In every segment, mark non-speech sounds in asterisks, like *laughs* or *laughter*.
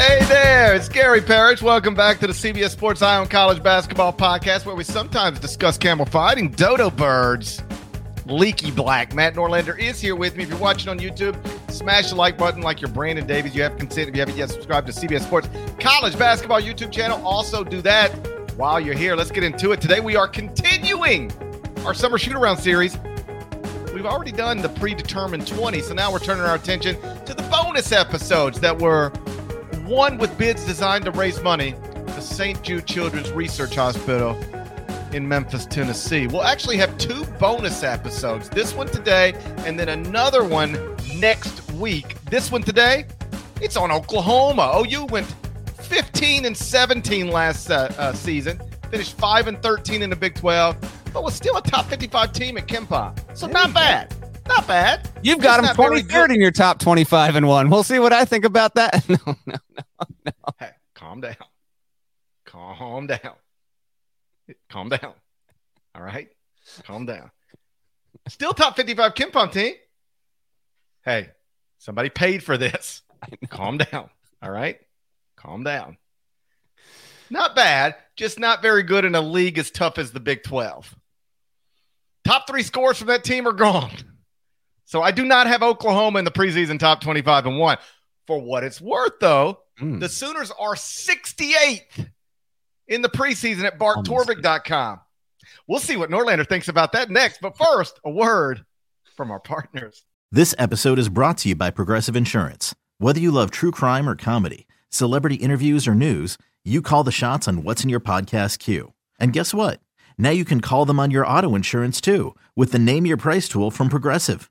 Hey there, it's Gary Parrish. Welcome back to the CBS Sports Eye on College Basketball Podcast, where we sometimes discuss camel fighting, dodo birds, leaky black. Matt Norlander is here with me. If you're watching on YouTube, smash the like button like you're Brandon Davies. You have consent if you haven't yet subscribed to CBS Sports College Basketball YouTube channel. Also do that while you're here. Let's get into it. Today we are continuing our summer shoot around series. We've already done the predetermined 20, so now we're turning our attention to the bonus episodes that were one with bids designed to raise money for St. Jude Children's Research Hospital in Memphis, Tennessee. We'll actually have two bonus episodes this one today, and then another one next week. This one today, it's on Oklahoma. OU went 15 and 17 last uh, uh, season, finished 5 and 13 in the Big 12, but was still a top 55 team at KenPom. So There not bad. go. Not bad. You've got him 23rd in your top 25 and one. We'll see what I think about that. *laughs* No, no, no. Hey, calm down. Calm down. Calm down. All right? Calm down. Still top 55 KenPom team. Hey, somebody paid for this. *laughs* Calm down. All right? Calm down. Not bad, just not very good in a league as tough as the Big 12. Top three scores from that team are gone. So I do not have Oklahoma in the preseason top 25 and one. For what it's worth, though, Mm. the Sooners are 68th in the preseason at Almost. barttorvik.com. We'll see what Norlander thinks about that next. But first, a word from our partners. This episode is brought to you by Progressive Insurance. Whether you love true crime or comedy, celebrity interviews or news, you call the shots on what's in your podcast queue. And guess what? Now you can call them on your auto insurance too with the Name Your Price tool from Progressive.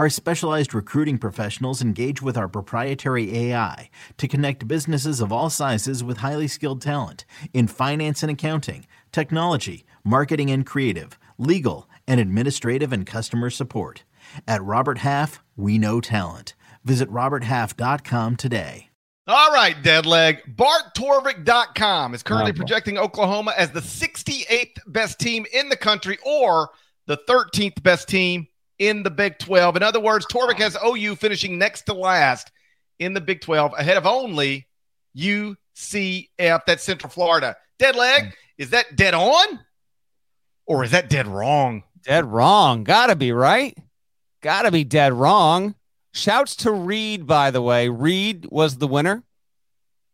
Our specialized recruiting professionals engage with our proprietary AI to connect businesses of all sizes with highly skilled talent in finance and accounting, technology, marketing and creative, legal, and administrative and customer support. At Robert Half, we know talent. Visit RobertHalf.com today. All right, dead leg. BartTorvik.com is currently projecting Oklahoma as the 68th best team in the country or the 13th best team in the Big 12. In other words, Torvik has OU finishing next to last in the Big 12, ahead of only UCF, that's Central Florida. Dead leg, is that dead on or is that dead wrong? Dead wrong. Gotta be right. Gotta be dead wrong. Shouts to Reed, by the way. Reed was the winner.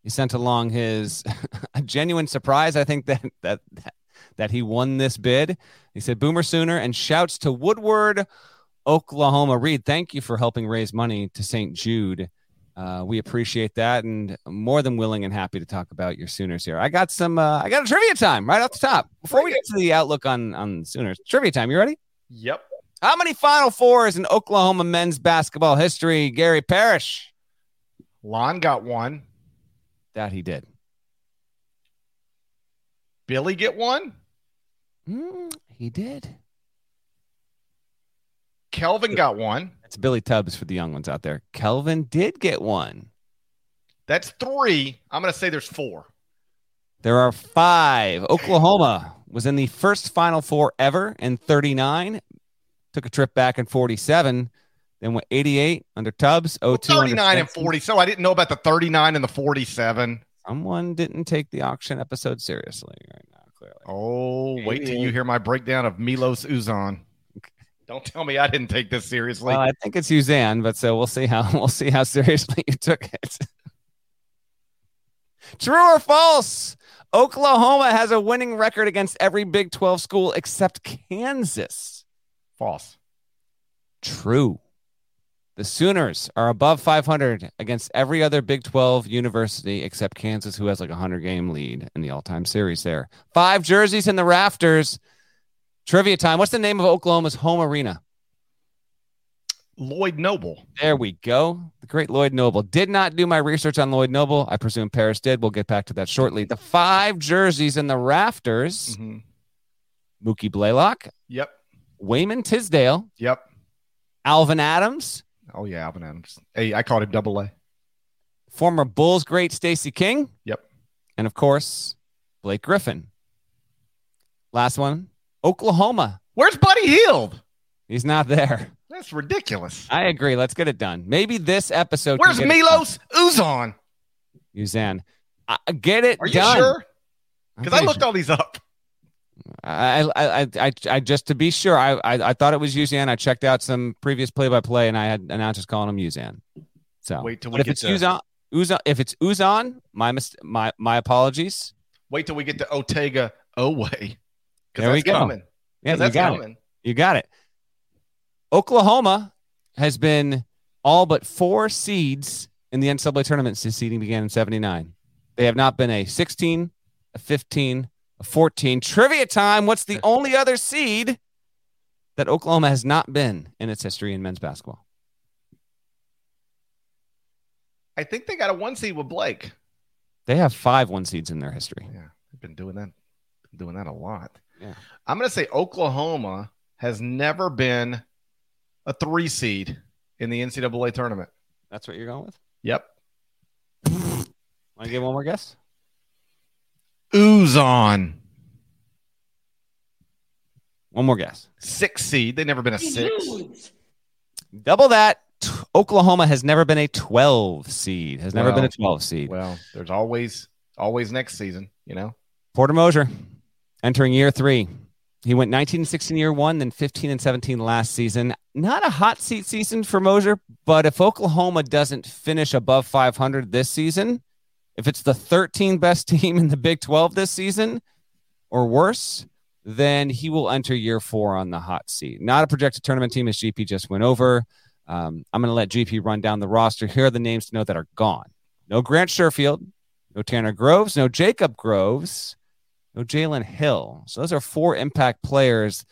He sent along his *laughs* a genuine surprise. I think that that that, that he won this bid. He said Boomer Sooner and shouts to Woodward, Oklahoma. Reed, thank you for helping raise money to St. Jude Uh, we appreciate that, and more than willing and happy to talk about your Sooners here. I got some. Uh, I got a trivia time right off the top. Before we get to the outlook on on Sooners, trivia time. You ready? Yep. How many Final Fours in Oklahoma men's basketball history? Gary Parrish. Lon got one. That he did. Billy get one. Mm, he did. Kelvin got one. That's Billy Tubbs for the young ones out there. Kelvin did get one. That's three. I'm going to say there's four. There are five. Oklahoma was in the first Final Four ever in 39. Took a trip back in 47. Then went 88 under Tubbs. 02 well, 39 and 40. So I didn't know about the 39 and the 47. Someone didn't take the auction episode seriously right now, clearly. Oh, wait till you hear my breakdown of Milos Uzan. Don't tell me I didn't take this seriously. Well, I think it's Suzanne, but so we'll see how *laughs* we'll see how seriously you took it. *laughs* True or false? Oklahoma has a winning record against every Big 12 school except Kansas. False. True. The Sooners are above 500 against every other Big 12 university except Kansas, who has like a 100 game lead in the all time series there. Five jerseys in the rafters. Trivia time. What's the name of Oklahoma's home arena? Lloyd Noble. There we go. The great Lloyd Noble. Did not do my research on Lloyd Noble. I presume Parrish did. We'll get back to that shortly. The five jerseys in the rafters Mm-hmm. Mookie Blaylock, Yep. Wayman Tisdale, Yep. Alvan Adams, Oh, yeah. Alvan Adams. Hey, I called him double A. former Bulls great Stacy King, Yep. and of course, Blake Griffin. Last one Oklahoma. Where's Buddy Hield? He's not there. That's ridiculous. I agree. Let's get it done. Maybe this episode. Where's can get it done. Milos Uzan? Uzan. Get it Are you done. sure? Because I looked all these up. I, I, I, I, I just to be sure, I, I, I thought it was Uzan. I checked out some previous play-by-play, and I had announcers calling him Uzan. So Wait till we if get it's to Uzan, Uzan, if it's Uzan, my mis- my my apologies. wait till we get to Otega Oweh. There we go. Coming. Yeah, you that's got it. coming. You got it. Oklahoma has been all but four seeds in the NCAA tournament since seeding began in '79. They have not been a 16, a 15, a 14. Trivia time. What's the only other seed that Oklahoma has not been in its history in men's basketball? I think they got a one seed with Blake. They have five one seeds in their history. Yeah, they've been doing that, doing that a lot. Yeah. I'm going to say Oklahoma has never been a three seed in the NCAA tournament. That's what you're going with? Yep. *laughs* Want to give one more guess? Uzon. One more guess. Six seed. They've never been a six. Double that. T- Oklahoma has never been a 12 seed. Has never Well, been a 12 seed. Well, there's always, always next season, you know? Porter Moser entering year three. He went 19 and 16 year one, then 15 and 17 last season. Not a hot seat season for Moser, but if Oklahoma doesn't finish above 500 this season, if it's the 13 best *laughs* team in the Big 12 this season or worse, then he will enter year four on the hot seat. Not a projected tournament team as GP just went over. Um, I'm going to let GP run down the roster. Here are the names to know that are gone. No Grant Sherfield, no Tanner Groves, no Jacob Groves, no Jalen Hill. So those are four impact players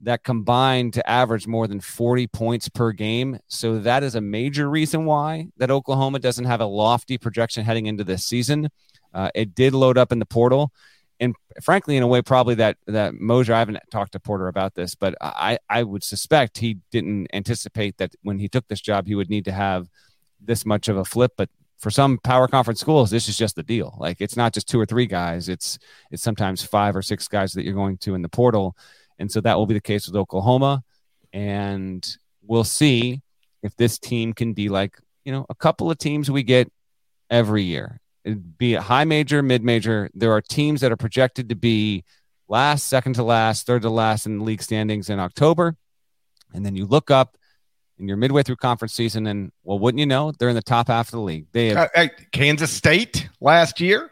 that combine to average more than 40 points per game. So that is a major reason why that Oklahoma doesn't have a lofty projection heading into this season. Uh, it did load up in the portal. And frankly, in a way, probably that that Moser, I haven't talked to Porter about this, but I, I would suspect he didn't anticipate that when he took this job, he would need to have this much of a flip. But for some power conference schools, this is just the deal. Like it's not just two or three guys; it's it's sometimes five or six guys that you're going to in the portal, and so that will be the case with Oklahoma. And we'll see if this team can be like you know a couple of teams we get every year. It'd be a high major, mid major. There are teams that are projected to be last, second to last, third to last in league standings in October, and then you look up and you're midway through conference season, and well, wouldn't you know, they're in the top half of the league. They have Uh, Kansas State last year.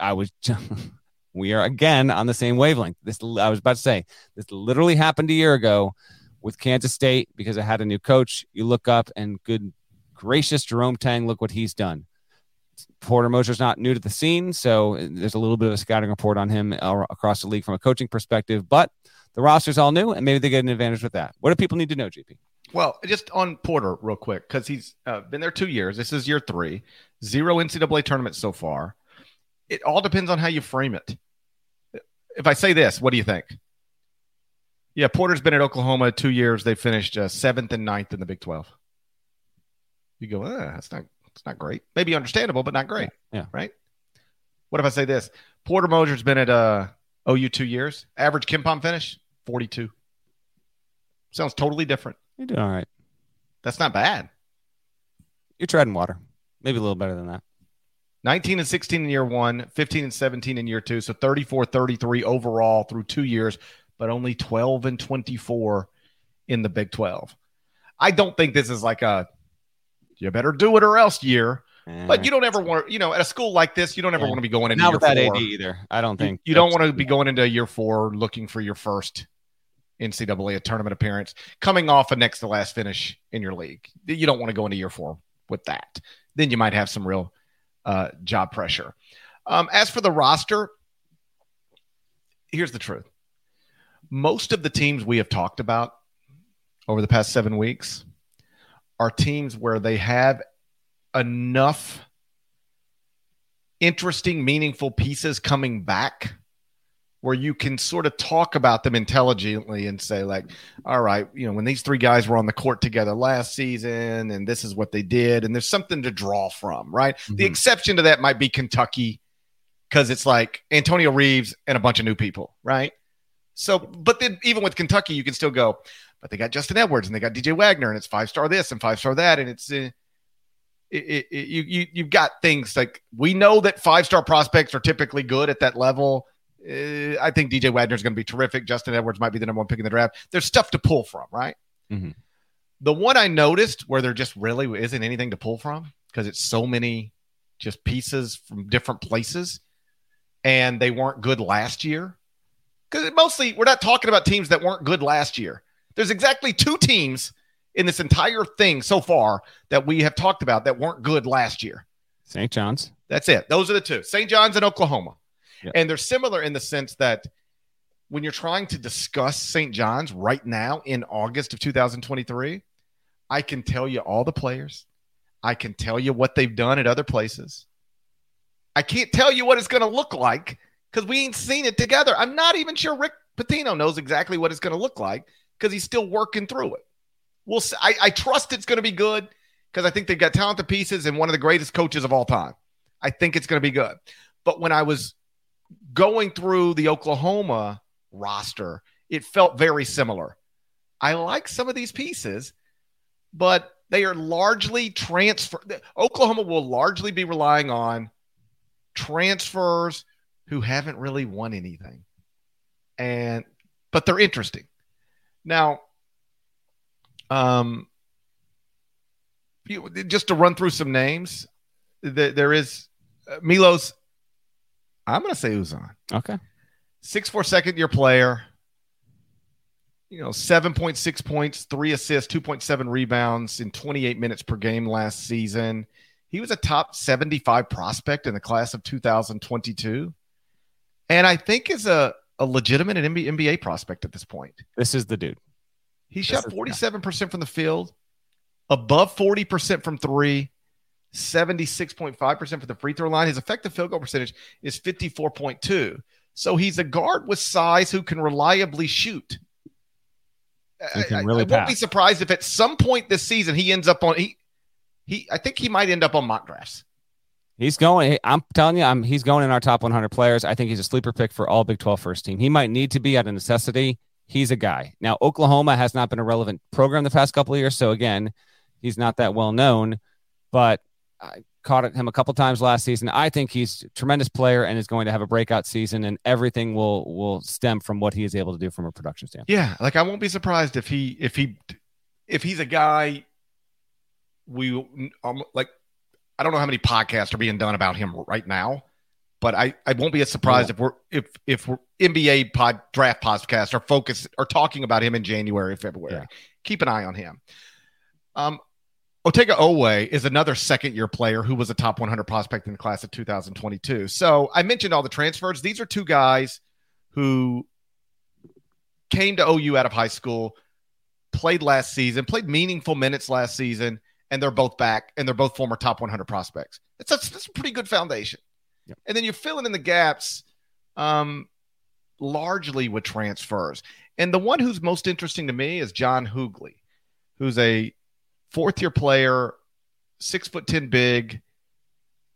I was *laughs* we are again on the same wavelength. This I was about to say this literally happened a year ago with Kansas State because I had a new coach. You look up and good gracious, Jerome Tang, look what he's done. Porter Moser's not new to the scene, so there's a little bit of a scouting report on him across the league from a coaching perspective. But the roster's all new, and maybe they get an advantage with that. What do people need to know, GP? Well, just on Porter, real quick, because he's uh, been there two years. This is year three, zero NCAA tournaments so far. It all depends on how you frame it. If I say this, what do you think? Yeah, Porter's been at Oklahoma two years. They finished uh, seventh and ninth in the Big Twelve. You go, ah, that's not it's not great. Maybe understandable, but not great. Yeah. yeah. Right. What if I say this? Porter Moser's been at uh, OU two years. Average KenPom finish 42. Sounds totally different. You're doing all right. That's not bad. You're treading water. Maybe a little better than that. 19 and 16 in year one, 15 and 17 in year two. So 34 33 overall through two years, but only 12 and 24 in the Big 12. I don't think this is like a you better do it or else year. Eh, but you don't ever want to, you know, at a school like this, you don't ever yeah. want to be going into not year with that four. AD either. I don't think you, you don't want to be going into year four looking for your first NCAA tournament appearance, coming off a next to last finish in your league. You don't want to go into year four with that. Then you might have some real uh, job pressure. Um, as for the roster, here's the truth: most of the teams we have talked about over the past seven weeks are teams where they have enough interesting, meaningful pieces coming back where you can sort of talk about them intelligently and say, like, all right, you know, when these three guys were on the court together last season and this is what they did, and there's something to draw from, right? Mm-hmm. The exception to that might be Kentucky because it's like Antonio Reeves and a bunch of new people, right? So, but then even with Kentucky, you can still go, but they got Justin Edwards and they got DJ Wagner and it's five star this and five star that and it's uh, it, it, it, you you you've got things like we know that five star prospects are typically good at that level. Uh, I think DJ Wagner is going to be terrific. Justin Edwards might be the number one pick in the draft. There's stuff to pull from, right? Mm-hmm. The one I noticed where there just really isn't anything to pull from because it's so many just pieces from different places, and they weren't good last year. Because mostly we're not talking about teams that weren't good last year. There's exactly two teams in this entire thing so far that we have talked about that weren't good last year. St. John's. That's it. Those are the two St. John's and Oklahoma. Yep. And they're similar in the sense that when you're trying to discuss St. John's right now in August of 2023, I can tell you all the players. I can tell you what they've done at other places. I can't tell you what it's going to look like because we ain't seen it together. I'm not even sure Rick Pitino knows exactly what it's going to look like because he's still working through it. We'll see. I, I trust it's going to be good because I think they've got talented pieces and one of the greatest coaches of all time. I think it's going to be good. But when I was going through the Oklahoma roster, it felt very similar. I like some of these pieces, but they are largely transfer. Oklahoma will largely be relying on transfers who haven't really won anything, and but they're interesting. Now, um, you, just to run through some names, there is uh, Milos I'm going to say Uzan. Okay. Six four second year player. You know, 7.6 points, three assists, 2.7 rebounds in 28 minutes per game last season. He was a top 75 prospect in the class of 2022. And I think is a, a legitimate NBA prospect at this point. This is the dude. He this shot 47% from the field, above 40% from three, 76.5% for the free throw line. His effective field goal percentage is 54.2. So he's a guard with size who can reliably shoot. Can really I, I won't be surprised if at some point this season he ends up on he he I think he might end up on mock drafts. He's going. I'm telling you, I'm. He's going in our top 100 players. I think he's a sleeper pick for all Big 12 first team. He might need to be out of necessity. He's a guy. Now, Oklahoma has not been a relevant program the past couple of years, so again, he's not that well known. But I caught him a couple times last season. I think he's a tremendous player and is going to have a breakout season, and everything will will stem from what he is able to do from a production standpoint. Yeah, like I won't be surprised if he if he if he's a guy we um, like. I don't know how many podcasts are being done about him right now, but I, I won't be as surprised yeah. if we're if if we're NBA pod draft podcasts are focused are talking about him in January, February. Yeah. Keep an eye on him. Um, Otega Oweh is another second year player who was a top 100 prospect in the class of 2022. So I mentioned all the transfers. These are two guys who came to OU out of high school, played last season, played meaningful minutes last season, and they're both back and they're both former top 100 prospects. It's a, that's a pretty good foundation. Yep. And then you're filling in the gaps um, largely with transfers. And the one who's most interesting to me is John Hugley, who's a fourth year player, six foot 10 big,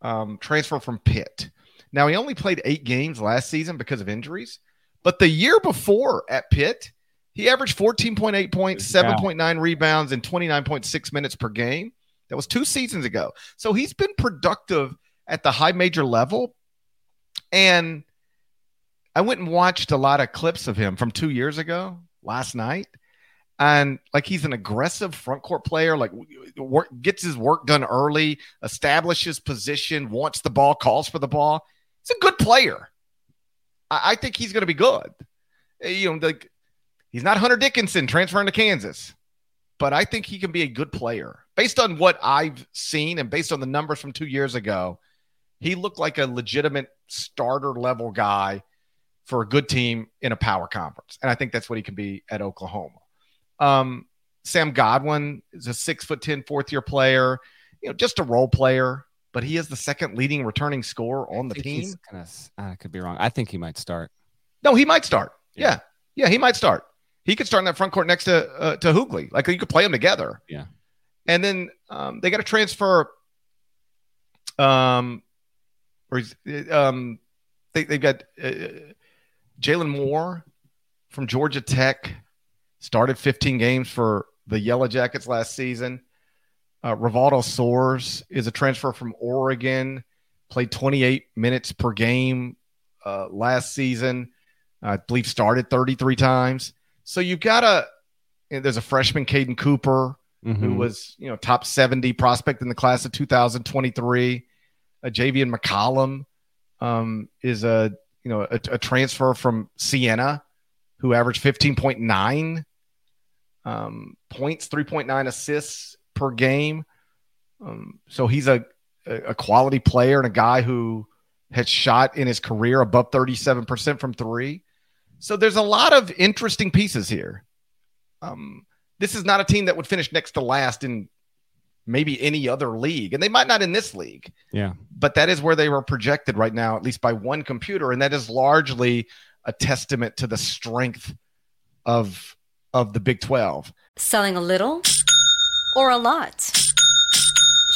um, transfer from Pitt. Now, he only played eight games last season because of injuries, but the year before at Pitt, he averaged 14.8 points, 7.9 rebounds, and 29.6 minutes per game. That was two seasons ago. So he's been productive at the high major level. And I went and watched a lot of clips of him from two years ago last night. And like he's an aggressive front court player, like work, gets his work done early, establishes position, wants the ball, calls for the ball. He's a good player. I, I think he's going to be good. Eh, you know, like he's not Hunter Dickinson transferring to Kansas, but I think he can be a good player based on what I've seen and based on the numbers from two years ago. He looked like a legitimate starter level guy for a good team in a power conference. And I think that's what he can be at Oklahoma. Um, Sam Godwin is a six foot 10 fourth year player, you know, just a role player, but he is the second leading returning scorer on the team. Of, I could be wrong. I think he might start. No, he might start. Yeah. Yeah. yeah he might start. He could start in that front court next to, uh, to Hugley. Like you could play them together. Yeah. And then um, they got to transfer. Um, or um, they, they've got uh, Jalen Moore from Georgia Tech started 15 games for the Yellow Jackets last season. Uh, Rivaldo Soares is a transfer from Oregon, played 28 minutes per game uh, last season. I believe started 33 times. So you've got a, there's a freshman, Caden Cooper, mm-hmm. who was, you know, top 70 prospect in the class of 2023. A Javian McCollum um, is a, you know, a, a transfer from Siena who averaged 15.9 um, points, 3.9 assists per game. Um, so he's a, a quality player and a guy who has shot in his career above 37% from three. So there's a lot of interesting pieces here. Um, this is not a team that would finish next to last in maybe any other league, and they might not in this league. Yeah. But that is where they were projected right now, at least by one computer, and that is largely a testament to the strength of of the Big 12. Selling a little or a lot?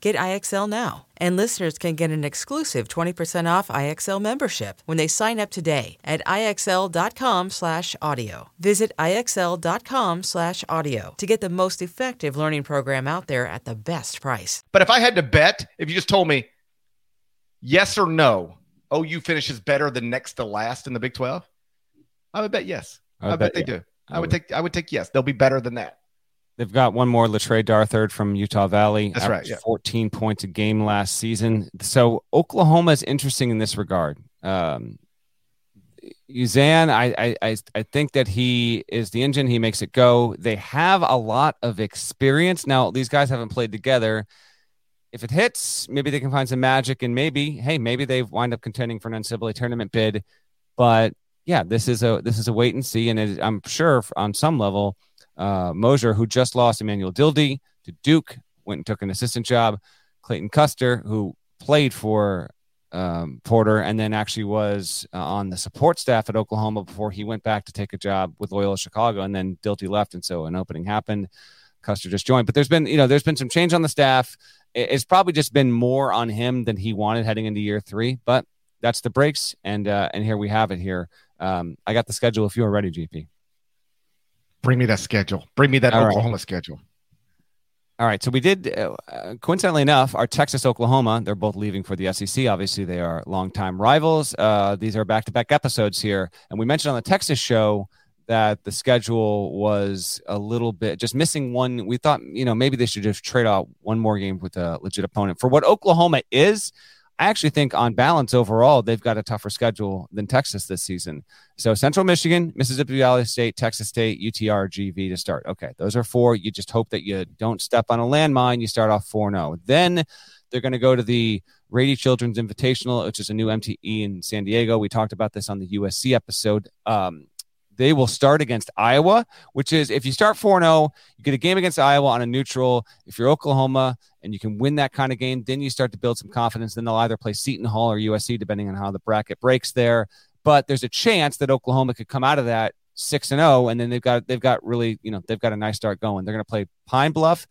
Get IXL now. And listeners can get an exclusive 20% off IXL membership when they sign up today at IXL.com/audio. Visit IXL.com/audio to get the most effective learning program out there at the best price. But if I had to bet, if you just told me yes or no, OU finishes better than next to last in the Big 12, I would bet yes. I, I bet, bet they yeah. do. I, I would would. take I would take yes. They'll be better than that. They've got one more, Le'Tre Darthard from Utah Valley. That's right, yeah. 14 points a game last season. So Oklahoma is interesting in this regard. Um, Uzan, I, I, I, I think that he is the engine. He makes it go. They have a lot of experience. Now, these guys haven't played together. If it hits, maybe they can find some magic and maybe, hey, maybe they wind up contending for an NCAA tournament bid. But yeah, this is a this is a wait and see. And it, I'm sure on some level, uh, Moser, who just lost Emmanuel Dildy to Duke, went and took an assistant job. Clayton Custer, who played for um, Porter and then actually was uh, on the support staff at Oklahoma before he went back to take a job with Loyola Chicago. And then Dildy left. And so an opening happened. Custer just joined. But there's been, you know, there's been some change on the staff. It's probably just been more on him than he wanted heading into year three. But that's the breaks. And, uh, and here we have it here. Um, I got the schedule if you are ready, GP. Bring me that schedule. Bring me that All right. Oklahoma schedule. All right. So we did, uh, coincidentally enough, our Texas, Oklahoma, they're both leaving for the SEC. Obviously, they are longtime rivals. Uh, these are back to back episodes here. And we mentioned on the Texas show that the schedule was a little bit just missing one. We thought, you know, maybe they should just trade out one more game with a legit opponent. For what Oklahoma is, I actually think on balance overall, they've got a tougher schedule than Texas this season. So Central Michigan, Mississippi Valley State, Texas State, UTRGV to start. Okay, those are four. You just hope that you don't step on a landmine. You start off 4 0. Then they're going to go to the Rady Children's Invitational, which is a new MTE in San Diego. We talked about this on the USC episode. Um, they will start against Iowa, which is if you start 4 0, you get a game against Iowa on a neutral. If you're Oklahoma and you can win that kind of game, then you start to build some confidence. Then they'll either play Seton Hall or USC, depending on how the bracket breaks there. But there's a chance that Oklahoma could come out of that six and zero, and then they've got they've got really you know they've got a nice start going. They're going to play Pine Bluff,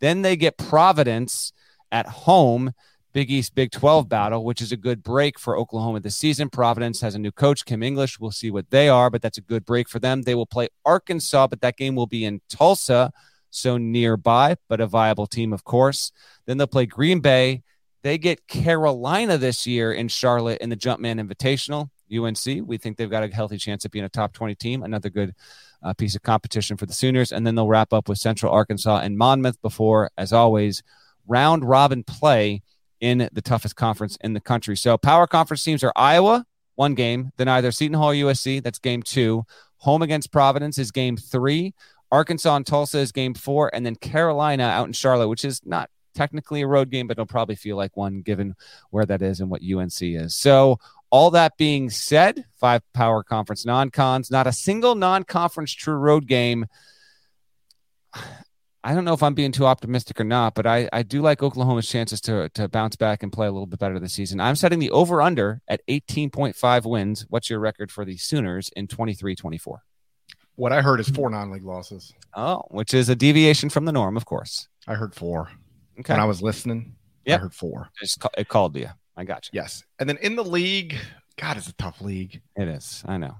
then they get Providence at home. Big East Big 12 battle, which is a good break for Oklahoma this season. Providence has a new coach, Kim English. We'll see what they are, but that's a good break for them. They will play Arkansas, but that game will be in Tulsa, so nearby, but a viable team, of course. Then they'll play Green Bay. They get Carolina this year in Charlotte in the Jumpman Invitational. UNC, we think they've got a healthy chance of being a top 20 team. Another good uh, piece of competition for the Sooners. And then they'll wrap up with Central Arkansas and Monmouth before, as always, round robin play in the toughest conference in the country. So power conference teams are Iowa, one game, then either Seton Hall, USC, that's game two. Home against Providence is game three. Arkansas and Tulsa is game four. And then Carolina out in Charlotte, which is not technically a road game, but it'll probably feel like one given where that is and what UNC is. So all that being said, five power conference non-cons, not a single non-conference true road game. I don't know if I'm being too optimistic or not, but I, I do like Oklahoma's chances to, to bounce back and play a little bit better this season. I'm setting the over under at 18.5 wins. What's your record for the Sooners in 23 24? What I heard is four non-league losses. Oh, which is a deviation from the norm, of course. I heard four Okay. when I was listening. Yep. I heard four. Ca- it called you. I got you. Yes, and then in the league, God, it's a tough league. It is. I know.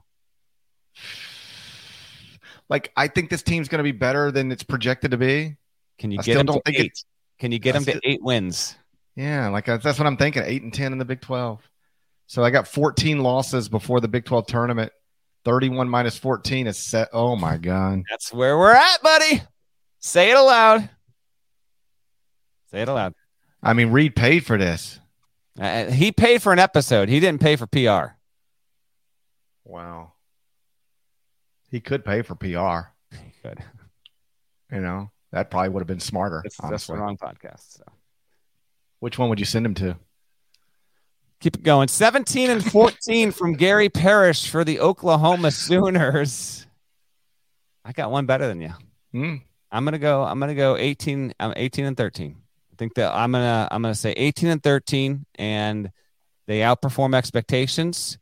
Like I think this team's going to be better than it's projected to be. Can you I get them to eight? Can you get I them to eight wins? yeah. Like uh, that's what I'm thinking. Eight and ten in the Big Twelve. So I got 14 losses before the Big 12 tournament. 31 minus 14 is set. Oh my god. That's where we're at, buddy. Say it aloud. Say it aloud. I mean, Reed paid for this. Uh, he paid for an episode. He didn't pay for PR. Wow. He could pay for PR. Good. You know, that probably would have been smarter. That's, that's the wrong podcast. So Which one would you send him to? keep it going. 17 and 14 from Gary Parrish for the Oklahoma Sooners. I got one better than you. Hmm. I'm gonna go. I'm gonna go 18. I'm 18 and 13. I think that I'm gonna I'm gonna say 18 and 13, and they outperform expectations.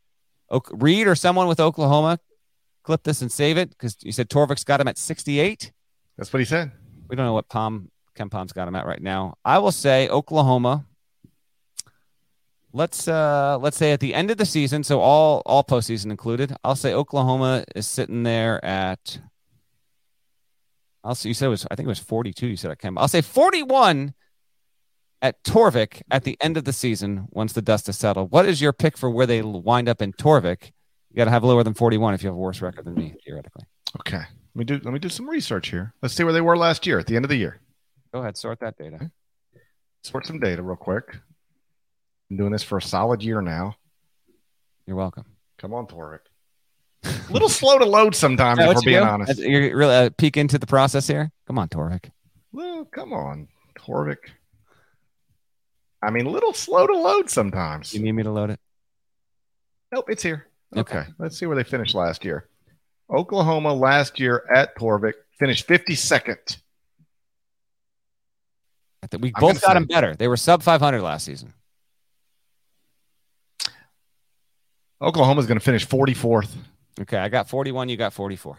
Oak, Reed or someone with Oklahoma, clip this and save it because you said Torvik's got him at 68. That's what he said. We don't know what Palm KenPom's got him at right now. I will say Oklahoma. Let's uh let's say at the end of the season, so all all postseason included. I'll say Oklahoma is sitting there at. I'll see. You said it was. I think it was forty-two. You said at Ken. I'll say forty-one at Torvik at the end of the season once the dust has settled. What is your pick for where they wind up in Torvik? You got to have lower than forty-one if you have a worse record than me, theoretically. Okay. Let me do let me do some research here. Let's see where they were last year at the end of the year. Go ahead, sort that data. Sort some data real quick. I'm doing this for a solid year now. You're welcome. Come on, Torvik. A little *laughs* slow to load sometimes, if we're being do? honest. You're really uh, peek into the process here. Come on, Torvik. Well, come on, Torvik. I mean, a little slow to load sometimes. You need me to load it? Nope, it's here. Okay. Okay. Let's see where they finished last year. Oklahoma last year at Torvik finished 52nd. I think we I'm both got them better. They were sub 500 last season. Oklahoma's going to finish 44th. Okay, I got 41. You got 44.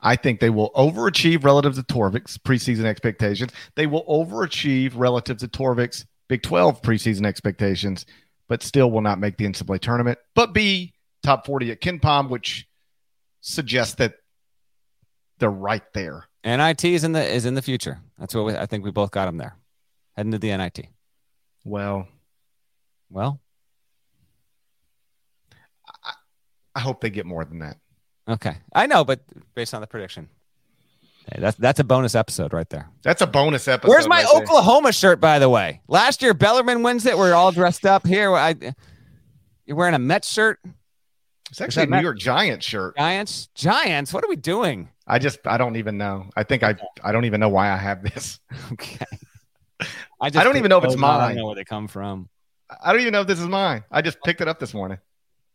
I think they will overachieve relative to Torvik's preseason expectations. They will overachieve relative to Torvik's Big 12 preseason expectations, but still will not make the NCAA tournament, but be top 40 at KenPom, which suggests that they're right there. NIT is in the is in the future. That's what we, I think we both got them there. Heading to the NIT. Well, Well, I hope they get more than that. okay. I know, but based on the prediction. Hey, that's that's a bonus episode right there. That's a bonus episode. Where's my right there. Oklahoma shirt, by the way? Last year, Bellarmine wins it. We're all dressed up here. I, you're wearing a Mets shirt. It's actually a New Matt- York Giants shirt. Giants, Giants. What are we doing? I just I don't even know. I think I I don't even know why I have this. *laughs* Okay. *laughs* I—I don't even know if it's mine. I don't know where they come from. I don't even know if this is mine. I just picked it up this morning.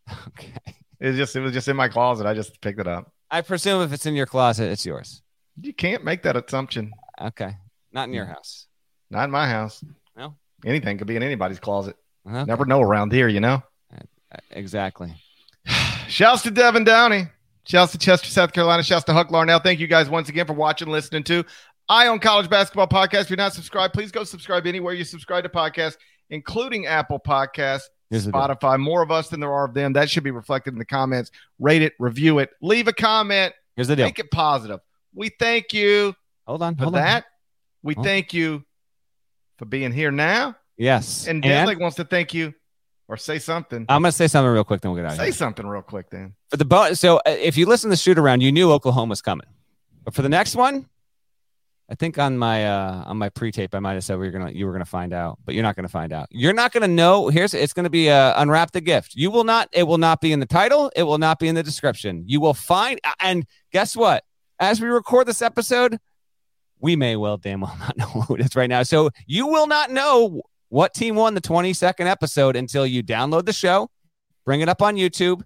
*laughs* Okay. It was just it was just in my closet. I just picked it up. I presume if it's in your closet, it's yours. You can't make that assumption. Okay. Not in your mm. house. Not in my house. No. Anything could be in anybody's closet. Okay. Never know around here, you know. Uh, exactly. Shouts to Devin Downey. Shouts to Chester, South Carolina. Shouts to Huck Larnell. Thank you guys once again for watching, listening to Eye on College Basketball Podcast. If you're not subscribed, please go subscribe anywhere you subscribe to podcasts, including Apple Podcasts, Here's. Spotify. More of us than there are of them. That should be reflected in the comments. Rate it, review it, leave a comment, Here's the deal. make it positive. We thank you Hold on. for Hold on. that. We Oh. thank you for being here now. Yes. And Deadleg wants to thank you or say something. I'm to say something real quick, then we'll get out of say something real quick then. For the bo- so uh, if you listen to the shoot around, you knew Oklahoma was coming. But for the next one, I think on my uh on my pre-tape, I might have said we were gonna you were gonna find out, but you're not gonna find out. You're not gonna know. Here's it's gonna be uh, unwrap the gift. You will not. It will not be in the title. It will not be in the description. You will find. And guess what? As we record this episode, we may well damn well *laughs* not know who it is right now. So you will not know what team won the 22nd episode until you download the show, bring it up on YouTube.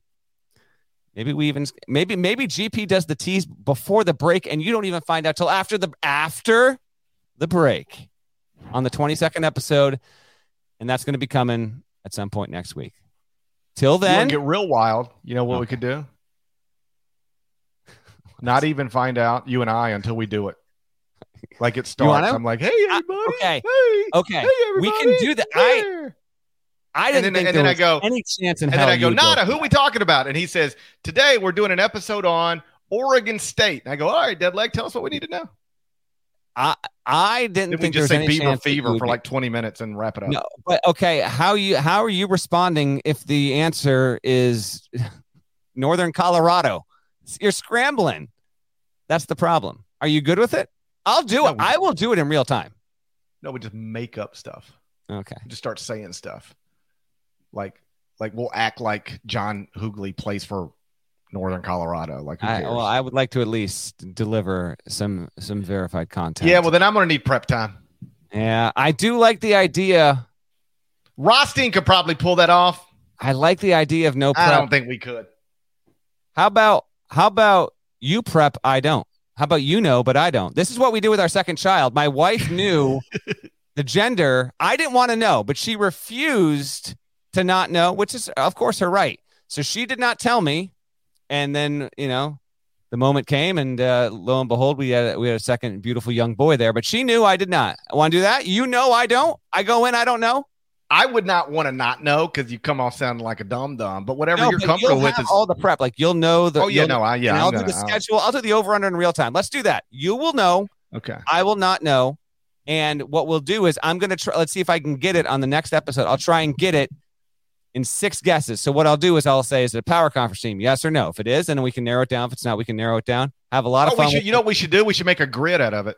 Maybe we even maybe maybe GP does the tease before the break, and you don't even find out till after the after the break on the 22nd episode, and that's going to be coming at some point next week. Till then, get real wild. You know what we could do? Not even find out you and I until we do it. Like it starts. I'm like, hey ah, everybody. okay. Hey. okay, Hey we can do that. I I didn't then- think and there then I was go- any chance in And hell. then I go, Nata, for who we talking about? And he says, Today we're doing an episode on Oregon State. And I go, All right, Deadleg, tell us what we need to know. I I didn't Then we just say Beaver chance that you Fever for like 20 minutes and wrap it up. No, but okay. How you how are you responding if the answer is *laughs* Northern Colorado? You're scrambling. That's the problem. Are you good with it? I'll do No, it. I will do it in real time. No, we just make up stuff. Okay. We just start saying stuff. Like like we'll act like John Hugley plays for Northern Colorado. Like who I, well, I would like to at least deliver some some verified content. yeah, well then I'm gonna need prep time. yeah. I do like the idea. Rothstein could probably pull that off. I like the idea of no prep. I don't think we could. How about how about you prep? I don't. How about you know, but I don't? This is what we do with our second child. My wife knew *laughs* the gender. I didn't want to know, but she refused to not know, which is, of course, her right. So she did not tell me. And then, you know, the moment came, and uh, lo and behold, we had we had a second beautiful young boy there. But she knew I did not. I want to do that. You know, I don't. I go in, I don't know. I would not want to not know because you come off sounding like a dumb dumb. But whatever No, you're but comfortable you'll with is all the prep. Like you'll know the. Oh yeah, no, I yeah. I'm I'll gonna, do the I'll- schedule. I'll do the over under in real time. Let's do that. You will know. okay. I will not know. And what we'll do is I'm going to try. Let's see if I can get it on the next episode. I'll try and get it in six guesses. So what I'll do is I'll say, is it a power conference team? Yes or no? If it is, then we can narrow it down. If it's not, we can narrow it down. Have a lot Oh, of we fun. should, you know what we should do? We should make a grid out of it.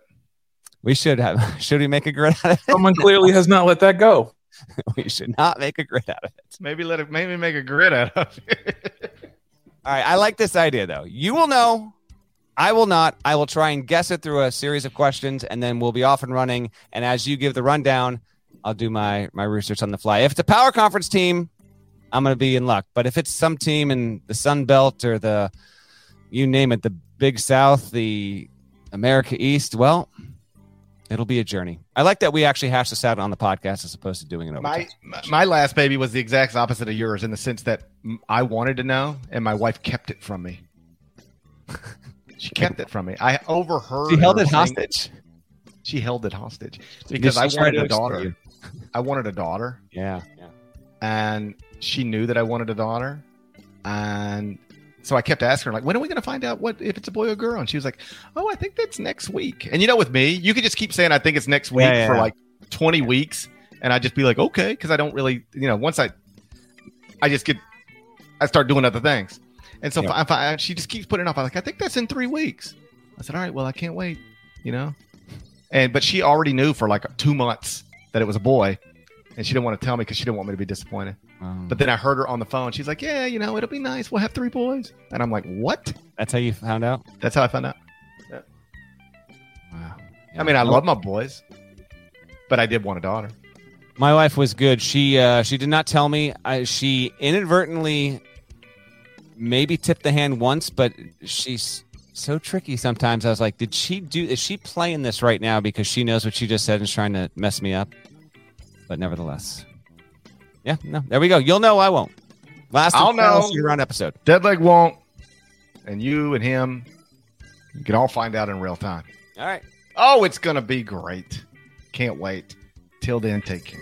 we should have. *laughs* Should we make a grid out of it? Someone clearly has not let that go. *laughs* we should not make a grid out of it. Maybe let it. Maybe make a grid out of it. All right. I like this idea though. You will know. I will not. I will try and guess it through a series of questions, and then we'll be off and running. And as you give the rundown, I'll do my my research on the fly. If it's a power conference team, I'm going to be in luck. But if it's some team in the Sun Belt or the you name it, the Big South, the America East, well, it'll be a journey. I like that we actually hash this out on the podcast as opposed to doing it over my text. my- my last baby was the exact opposite of yours in the sense that I wanted to know and my wife kept it from me. *laughs* She kept it from me. I overheard. She held her it saying- hostage She held it hostage because Did I wanted a daughter. I wanted a daughter, Yeah, yeah. and she knew that I wanted a daughter, and so I kept asking her like, "When are we going to find out what if it's a boy or a girl?" And she was like, "Oh, I think that's next week." And you know, with me, you could just keep saying, "I think it's next week" Yeah, for yeah. like twenty weeks, and I'd just be like, "Okay," because I don't really, you know, once I, I just get, I start doing other things, and so Yeah. if I, she just keeps putting it off. I'm like, "I think that's in three weeks." I said, "All right, well, I can't wait," you know, and but she already knew for like two months that it was a boy, and she didn't want to tell me because she didn't want me to be disappointed. Um, But then I heard her on the phone. She's like, "Yeah, you know, it'll be nice. We'll have three boys." And I'm like, "What?" that's how you found out. That's how I found out. Wow. I mean, I love my boys, but I did want a daughter. My wife was good. She uh, she did not tell me. I, she inadvertently maybe tipped the hand once, but she's so tricky sometimes. I was like, did she do? Is she playing this right now because she knows what she just said and is trying to mess me up? But nevertheless, yeah, no, there we go. You'll know. I won't. Last I'll and final know. secret round episode. Deadleg won't, and you and him, you can all find out in real time. All right. Oh, it's gonna be great. Can't wait. Till then, take care.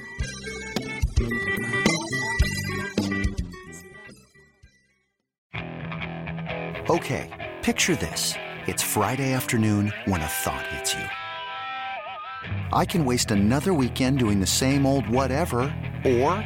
Okay, picture this. It's Friday afternoon when a thought hits you. I can waste another weekend doing the same old whatever, or